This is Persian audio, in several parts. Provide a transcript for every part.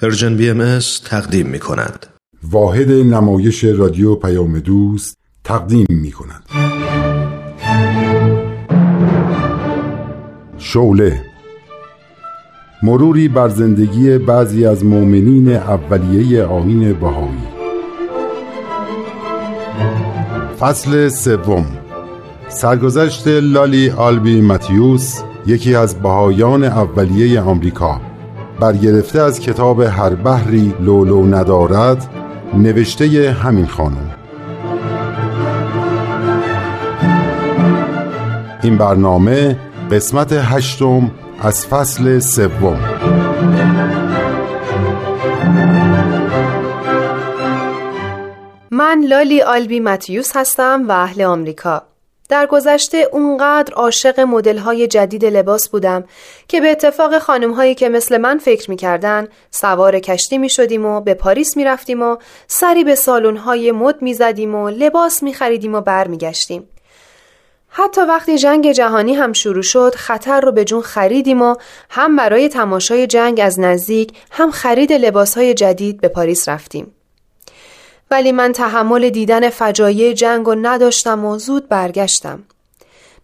Persian B تقدیم می کند. واحد نمایش رادیو پیام دوست تقدیم می کند. شعله مروری بر زندگی بعضی از مؤمنین اولیه آیین بهایی فصل سوم سرگذشت لولی آلبی ماتیوس یکی از بهایان اولیه آمریکا برگرفته از کتاب هر بحری لولو ندارد نوشته همین خانم. این برنامه قسمت هشتم از فصل سوم. من لالی آلبی متیوس هستم و اهل آمریکا. در گذشته اونقدر عاشق مدل های جدید لباس بودم که به اتفاق خانم هایی که مثل من فکر می‌کردن سوار کشتی می شدیم و به پاریس می رفتیم و سری به سالن های مد می زدیم و لباس می خریدیم و بر می گشتیم. حتی وقتی جنگ جهانی هم شروع شد خطر رو به جون خریدیم و هم برای تماشای جنگ از نزدیک هم خرید لباس های جدید به پاریس رفتیم. ولی من تحمل دیدن فجایع جنگ و نداشتم و زود برگشتم.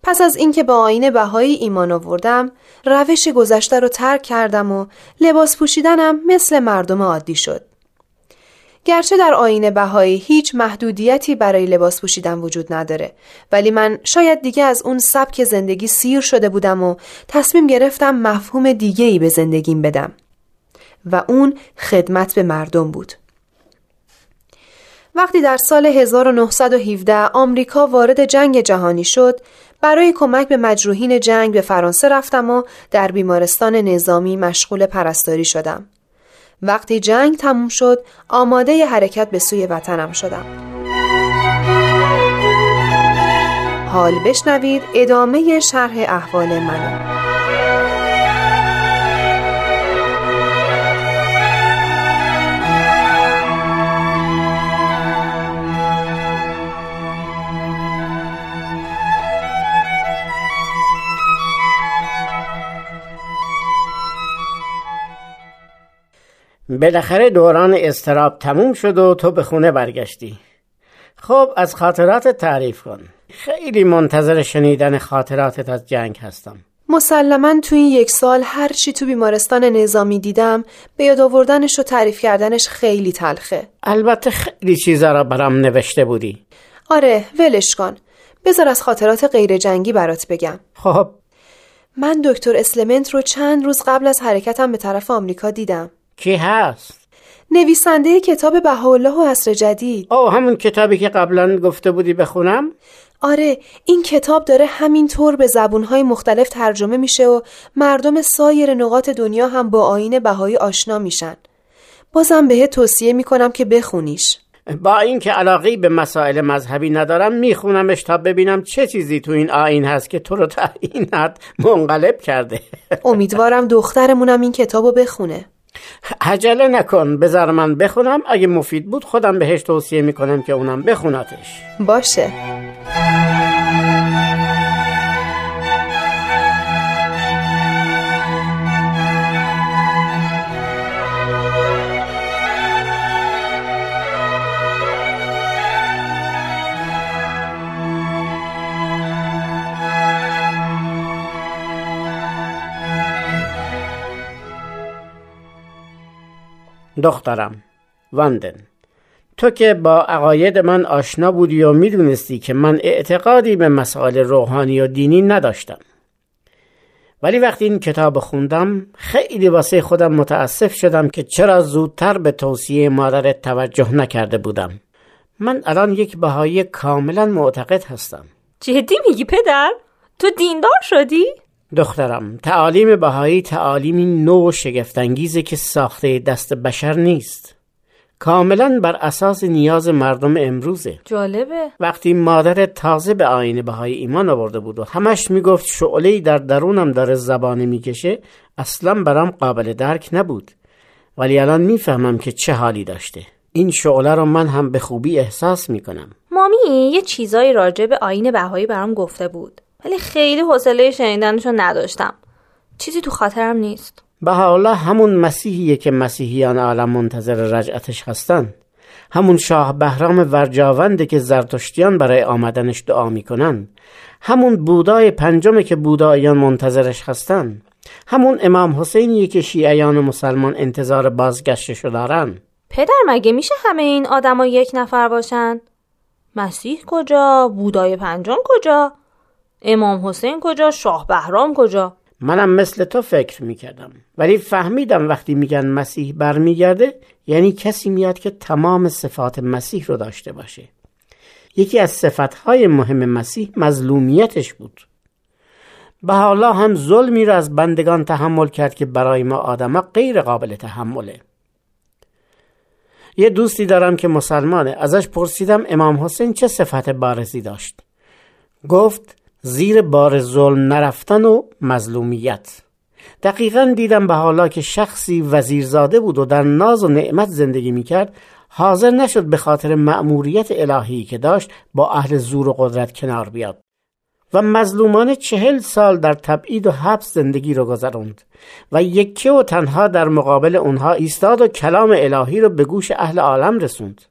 پس از اینکه با آین بهایی ایمان آوردم، روش گذشته رو ترک کردم و لباس پوشیدنم مثل مردم عادی شد. گرچه در آین بهایی هیچ محدودیتی برای لباس پوشیدن وجود نداره ولی من شاید دیگه از اون سبک زندگی سیر شده بودم و تصمیم گرفتم مفهوم دیگه ای به زندگیم بدم و اون خدمت به مردم بود. وقتی در سال 1917 آمریکا وارد جنگ جهانی شد برای کمک به مجروحین جنگ به فرانسه رفتم و در بیمارستان نظامی مشغول پرستاری شدم. وقتی جنگ تموم شد آماده حرکت به سوی وطنم شدم. حال بشنوید ادامه شرح احوال منو. بالاخره دوران استراب تموم شد و تو به خونه برگشتی. خب از خاطرات تعریف کن. خیلی منتظر شنیدن خاطراتت از جنگ هستم. مسلما تو این یک سال هر چی تو بیمارستان نظامی دیدم به یاد آوردنش و تعریف کردنش خیلی تلخه. البته خیلی چیزا را برام نوشته بودی. آره ولش کن. بذار از خاطرات غیر جنگی برات بگم. خب. من دکتر اسلمنت رو چند روز قبل از حرکتم به طرف آمریکا دیدم. کی هست؟ نویسنده کتاب بهاءالله و عصر جدید. او همون کتابی که قبلا گفته بودی بخونم؟ آره این کتاب داره همین طور به زبونهای مختلف ترجمه میشه و مردم سایر نقاط دنیا هم با آین بهایی آشنا میشن. بازم بهت توصیه می‌کنم که بخونیش. با اینکه علاقی به مسائل مذهبی ندارم میخونمش تا ببینم چه چیزی تو این آین هست که تو رو تا این حد منقلب کرده. امیدوارم دخترمونم این کتابو بخونه. عجله نکن بذار من بخونم. اگه مفید بود خودم بهش توصیه می‌کنم که اونم بخوناتش. باشه. دخترم. واندن تو که با عقاید من آشنا بودی و می‌دونستی که من اعتقادی به مسائل روحانی و دینی نداشتم. ولی وقتی این کتاب خوندم خیلی واسه خودم متاسف شدم که چرا زودتر به توصیه مادرت توجه نکرده بودم. من الان یک بهایی کاملا معتقد هستم. جدی میگی پدر؟ تو دیندار شدی؟ دخترم تعالیم بهایی تعالیمی نو و شگفتانگیزه که ساخته دست بشر نیست. کاملا بر اساس نیاز مردم امروزه. جالبه. وقتی مادر تازه به آین بهایی ایمان آورده بود و همش می‌گفت شعله در درونم داره زبانه می‌کشه اصلا برام قابل درک نبود. ولی الان می‌فهمم که چه حالی داشته. این شعله رو من هم به خوبی احساس می‌کنم. مامی یه چیزایی راجع به آین بهایی برام گفته بود. ولی خیلی حوصله شنیدنشو نداشتم چیزی تو خاطرم نیست حالا همون مسیحیه که مسیحیان عالم منتظر رجعتش هستن همون شاه بهرام ورجاونده که زرتشتیان برای آمدنش دعا می‌کنن همون بودای پنجمه که بوداییان منتظرش هستن همون امام حسینیه که شیعیان و مسلمان انتظار بازگشتش دارن پدر مگه میشه همه این آدما یک نفر باشن؟ مسیح کجا؟ بودای پنجم کجا؟ امام حسین کجا؟ شاه بهرام کجا؟ منم مثل تو فکر می‌کردم. ولی فهمیدم وقتی میگن مسیح برمیگرده یعنی کسی میاد که تمام صفات مسیح رو داشته باشه. یکی از صفتهای مهم مسیح مظلومیتش بود. به حالا هم ظلمی را از بندگان تحمل کرد که برای ما آدما غیر قابل تحمله. یه دوستی دارم که مسلمانه. ازش پرسیدم امام حسین چه صفت بارزی داشت؟ گفت زیر بار ظلم نرفتن و مظلومیت. دقیقا دیدم به حالا که شخصی وزیرزاده بود و در ناز و نعمت زندگی می‌کرد حاضر نشد به خاطر مأموریت الهی که داشت با اهل زور و قدرت کنار بیاد. و مظلومان چهل سال در تبعید و حبس زندگی رو گذروند و یکی و تنها در مقابل اونها ایستاد و کلام الهی رو به گوش اهل عالم رسوند.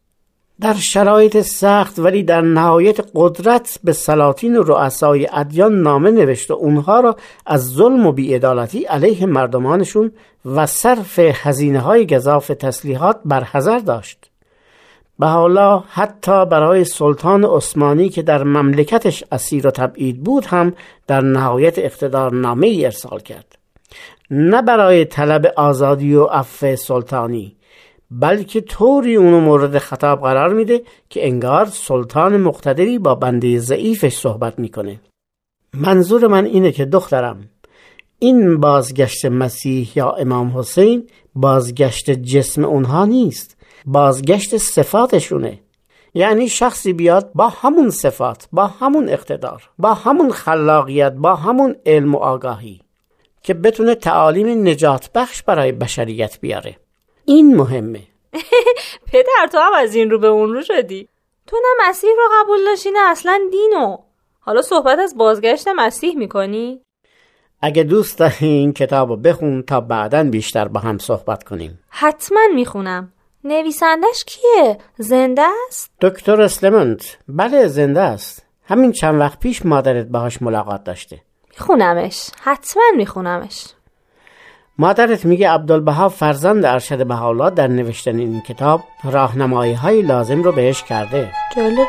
در شرایط سخت ولی در نهایت قدرت به سلاطین و رؤسای ادیان نامه نوشت و اونها را از ظلم و بیعدالتی علیه مردمانشون و صرف هزینه های گذاف تسلیحات برحضر داشت. به حالا حتی برای سلطان عثمانی که در مملکتش اسیر و تبعید بود هم در نهایت اقتدار نامه ای ارسال کرد. نه برای طلب آزادی و عفو سلطانی بلکه طوری اونو مورد خطاب قرار میده که انگار سلطان مقتدری با بنده ضعیفش صحبت می‌کنه. منظور من اینه که دخترم این بازگشت مسیح یا امام حسین بازگشت جسم اونها نیست بازگشت صفاتشونه. یعنی شخصی بیاد با همون صفات با همون اقتدار با همون خلاقیت با همون علم و آگاهی که بتونه تعالیم نجات بخش برای بشریت بیاره. این مهمه. پدر تو هم از این رو به اون رو شدی. تو نه مسیح رو قبول داشتی نه اصلا دینو. حالا صحبت از بازگشت مسیح می‌کنی؟ اگه دوست داری این کتاب رو بخون تا بعدا بیشتر با هم صحبت کنیم. حتما می‌خونم. نویسندش کیه؟ زنده است؟ دکتر اسلمنت بله زنده است. همین چند وقت پیش مادرت باهاش ملاقات داشته. میخونمش. حتما میخونمش. مادرت میگه عبدالبها فرزند ارشد بهاءالله در نوشتن این کتاب راهنمایی های لازم رو بهش کرده. جالب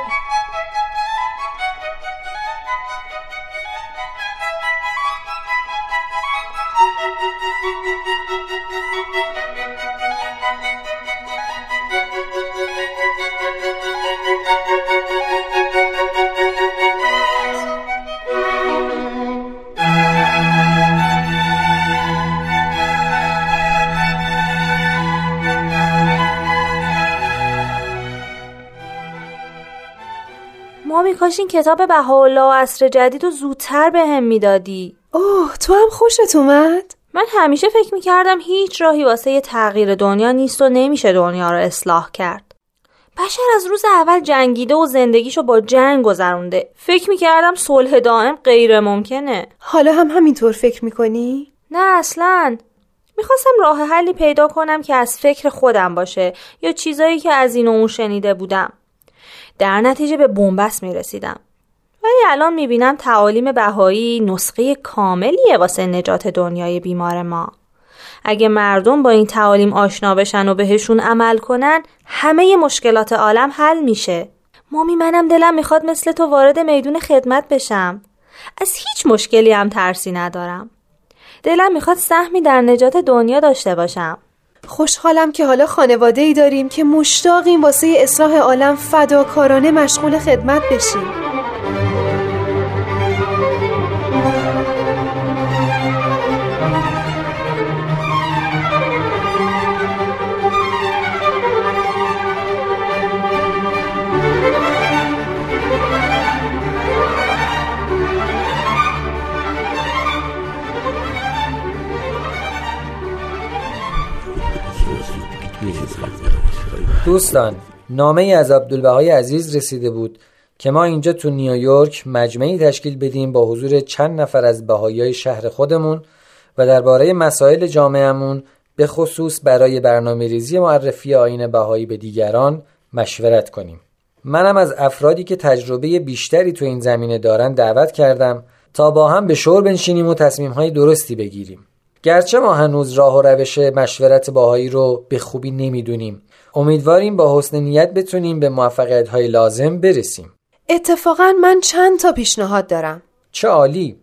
مامی کاش این کتاب بهاءالله و عصر جدید رو زودتر به هم می‌دادی. اوه تو هم خوشت اومد؟ من همیشه فکر می‌کردم هیچ راهی واسه یه تغییر دنیا نیست و نمیشه دنیا رو اصلاح کرد. بشر از روز اول جنگیده و زندگیشو با جنگ گذرونده. فکر می‌کردم صلح دائم غیر ممکنه. حالا هم همینطور فکر می‌کنی؟ نه اصلا. می‌خواستم راه حلی پیدا کنم که از فکر خودم باشه یا چیزایی که از این و اون شنیده بودم. در نتیجه به بنبست می‌رسیدم. ولی الان می‌بینم تعالیم بهایی نسخه کاملیه واسه نجات دنیای بیمار ما. اگه مردم با این تعالیم آشنا بشن و بهشون عمل کنن همه مشکلات عالم حل میشه. مامی منم دلم می‌خواد مثل تو وارد میدون خدمت بشم. از هیچ مشکلی هم ترسی ندارم. دلم می‌خواد سهمی در نجات دنیا داشته باشم. خوشحالم که حالا خانواده ای داریم که مشتاقیم واسه اصلاح عالم فداکارانه مشغول خدمت بشیم. دوستان نامه ای از عبدالبهای عزیز رسیده بود که ما اینجا تو نیویورک مجمعی تشکیل بدیم با حضور چند نفر از بهایی شهر خودمون و درباره مسائل جامعهمون به خصوص برای برنامه ریزی معرفی آین بهایی به دیگران مشورت کنیم. منم از افرادی که تجربه بیشتری تو این زمینه دارن دعوت کردم تا با هم به شور بنشینیم و تصمیم های درستی بگیریم. گرچه ما هنوز راه و روش مشورت باهایی رو به خوبی نمی‌دونیم امیدواریم با حسن نیت بتونیم به موفقیت های لازم برسیم. اتفاقا من چند تا پیشنهاد دارم. چه عالی.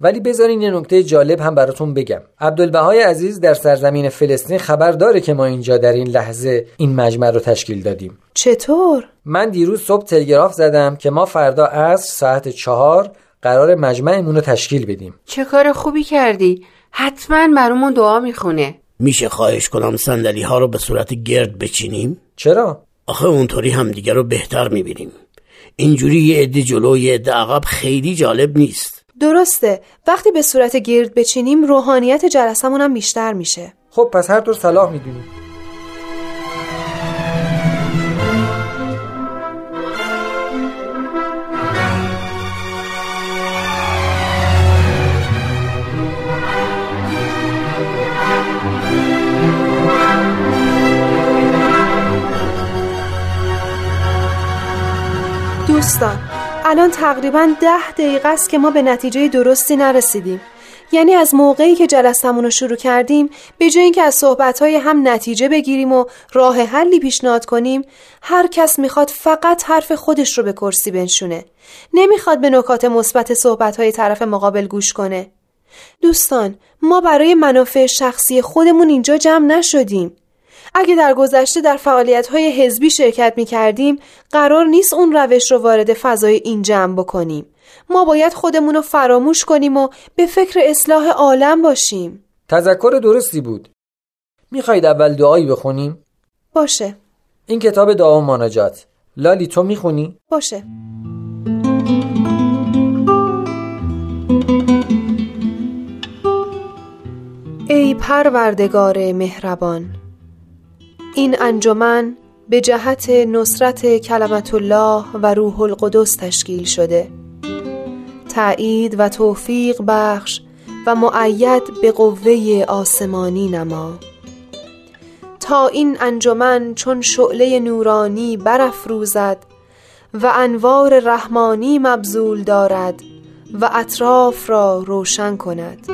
ولی بذارین یه نکته جالب هم براتون بگم. عبدالبهای عزیز در سرزمین فلسطین خبر داره که ما اینجا در این لحظه این مجمع رو تشکیل دادیم. چطور؟ من دیروز صبح تلگراف زدم که ما فردا عصر ساعت چهار قرار مجمعمون رو تشکیل بدیم. چه کار خوبی کردی. حتما برامون دعا می‌خونه. میشه خواهش کنم صندلی ها رو به صورت گرد بچینیم؟ چرا؟ آخه اونطوری همدیگه رو بهتر می‌بینیم. اینجوری یه عده جلو یه عده عقب خیلی جالب نیست. درسته. وقتی به صورت گرد بچینیم روحانیت جلسمون هم بیشتر میشه. خب پس هر طور صلاح می‌دونیم دوستان. الان تقریبا ده دقیقه است که ما به نتیجه درستی نرسیدیم. یعنی از موقعی که جلسمون رو شروع کردیم به جای اینکه از صحبتهای هم نتیجه بگیریم و راه حلی پیشنهاد کنیم هر کس می‌خواد فقط حرف خودش رو به کرسی بنشونه. نمی‌خواد به نکات مثبت صحبتهای طرف مقابل گوش کنه. دوستان ما برای منافع شخصی خودمون اینجا جمع نشدیم. اگه در گذشته در فعالیت های حزبی شرکت می کردیم قرار نیست اون روش رو وارد فضای این جمع بکنیم. ما باید خودمون رو فراموش کنیم و به فکر اصلاح عالم باشیم. تذکر درستی بود. می‌خواید اول دعایی بخونیم؟ باشه. این کتاب دعا و مناجات. لالی تو می‌خونی؟ باشه. ای پروردگار مهربان این انجمن به جهت نصرت کلمت الله و روح القدس تشکیل شده. تایید و توفیق بخش و معید به قوه آسمانی نما. تا این انجمن چون شعله نورانی برافروزد و انوار رحمانی مبذول دارد و اطراف را روشن کند.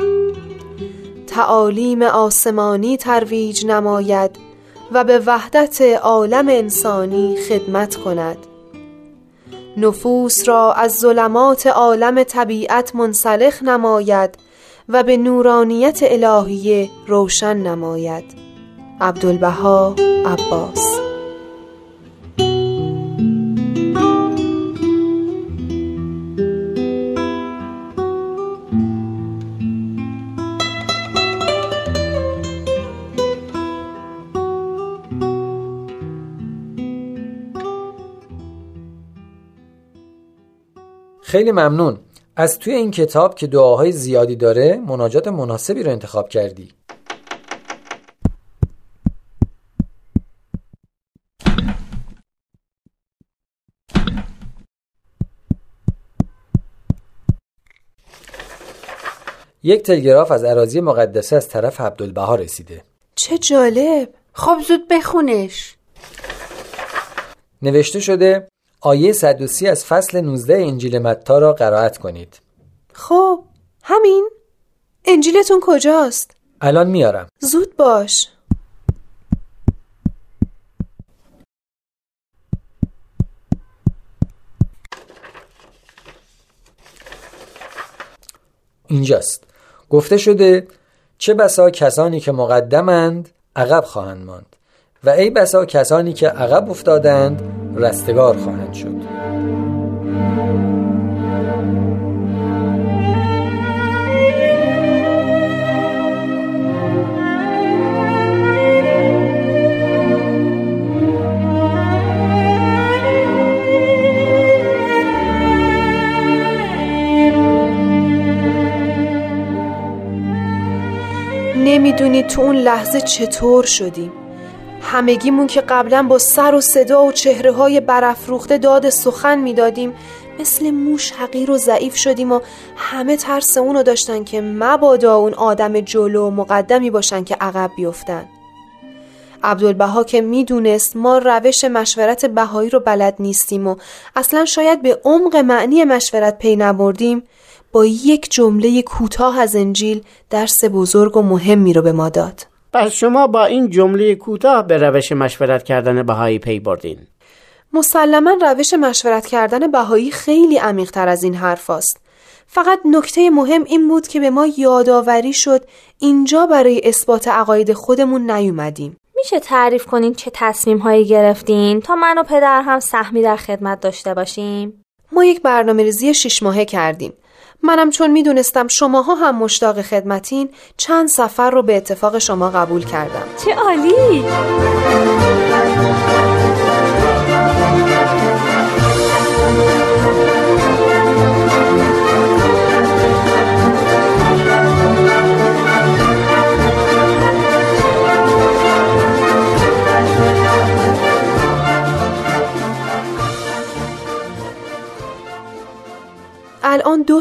تعالیم آسمانی ترویج نماید و به وحدت عالم انسانی خدمت کند. نفوس را از ظلمات عالم طبیعت منسلخ نماید و به نورانیت الهیه روشن نماید. عبدالبها عباس خیلی ممنون. از توی این کتاب که دعاهای زیادی داره مناجات مناسبی رو انتخاب کردی. یک تلگراف از عراضی مقدسه از طرف عبدالبها رسیده. چه جالب. خب زود بخونش. نوشته شده آیه 130 از فصل 19 انجیل متا را قرائت کنید. خب همین. انجیلتون کجاست؟ الان میارم. زود باش. اینجاست. گفته شده چه بسا کسانی که مقدمند عقب خواهند ماند. و ای بسا کسانی که عقب افتادند رستگار خواهند شد. نمی‌دونی تو اون لحظه چطور شدیم. همگیمون که قبلا با سر و صدا و چهره های برافروخته داد سخن می‌دادیم مثل موش حقیر و ضعیف شدیم و همه ترس اونو داشتن که مبادا اون آدم جلو و مقدمی باشن که عقب بیفتن. عبدالبها که می‌دونست ما روش مشورت بهایی رو بلد نیستیم و اصلا شاید به عمق معنی مشورت پی نبردیم با یک جمله کوتاه از انجیل درس بزرگ و مهمی رو به ما داد. پس شما با این جمله کوتاه به روش مشورت کردن بهایی پی بردین مسلما روش مشورت کردن بهایی خیلی عمیقتر از این حرف است. فقط نکته مهم این بود که به ما یادآوری شد اینجا برای اثبات عقاید خودمون نیومدیم. میشه تعریف کنین چه تصمیم هایی گرفتین تا من و پدر هم سهمی در خدمت داشته باشیم؟ ما یک برنامه ریزی شش ماهه کردیم. منم چون می‌دونستم شماها هم مشتاق خدمتین چند سفر رو به اتفاق شما قبول کردم. چه عالی!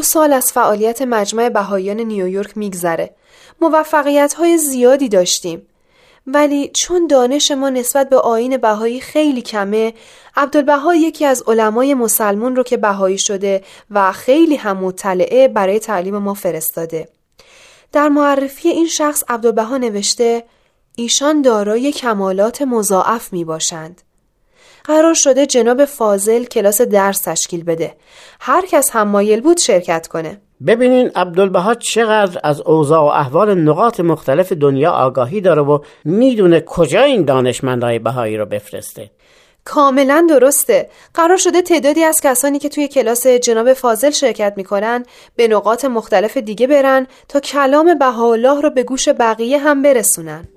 سال از فعالیت مجمع بهاییان نیویورک میگذره. موفقیت های زیادی داشتیم. ولی چون دانش ما نسبت به آین بهایی خیلی کمه عبدالبها یکی از علمای مسلمون رو که بهایی شده و خیلی هم مطلعه برای تعلیم ما فرستاده در معرفی این شخص عبدالبها نوشته ایشان دارای کمالات مضاعف می باشند قرار شده جناب فاضل کلاس درس تشکیل بده. هر کس هم مایل بود شرکت کنه. ببینین عبدالبها چقدر از اوضاع و احوال نقاط مختلف دنیا آگاهی داره و می‌دونه کجا این دانشمندهای بهایی رو بفرسته. کاملا درسته. قرار شده تعدادی از کسانی که توی کلاس جناب فاضل شرکت می‌کنن به نقاط مختلف دیگه برن تا کلام بهاءالله رو به گوش بقیه هم برسونن.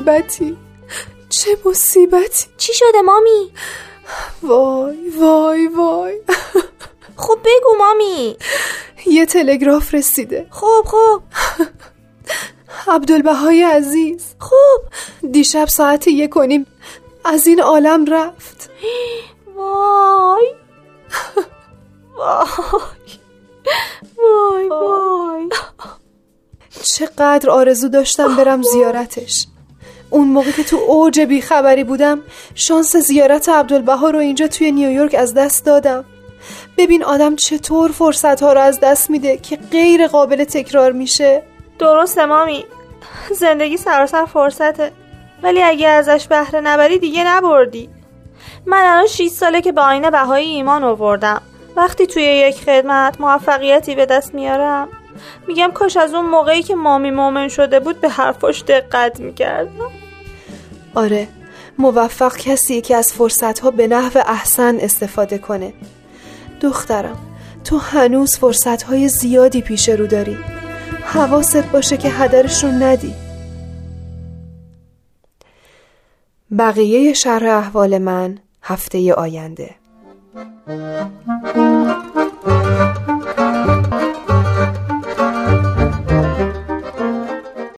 مصیبتی؟ چه مصیبتی؟ چی شده مامی؟ وای وای وای. خب بگو مامی. یه تلگراف رسیده. خب خب. عبدالبهای عزیز. خب. دیشب ساعت یک کنیم از این عالم رفت. وای. وای وای وای. چقدر آرزو داشتم برم زیارتش. اون موقع که تو اوج بیخبری بودم شانس زیارت عبدالبها رو اینجا توی نیویورک از دست دادم. ببین آدم چطور فرصت ها رو از دست میده که غیر قابل تکرار میشه. درسته مامی. زندگی سراسر فرصته. ولی اگه ازش بهره نبری دیگه نبردی. من الان 6 ساله که به آین بهایی ایمان آوردم. وقتی توی یک خدمت موفقیتی به دست میارم میگم کاش از اون موقعی که مامی مومن شده بود به حرفاش دقت می‌کردم. آره موفق کسی که از فرصتها به نحو احسن استفاده کنه. دخترم تو هنوز فرصتهای زیادی پیش رو داری. حواست باشه که هدرش رو ندی. بقیه شرح احوال من هفته آینده.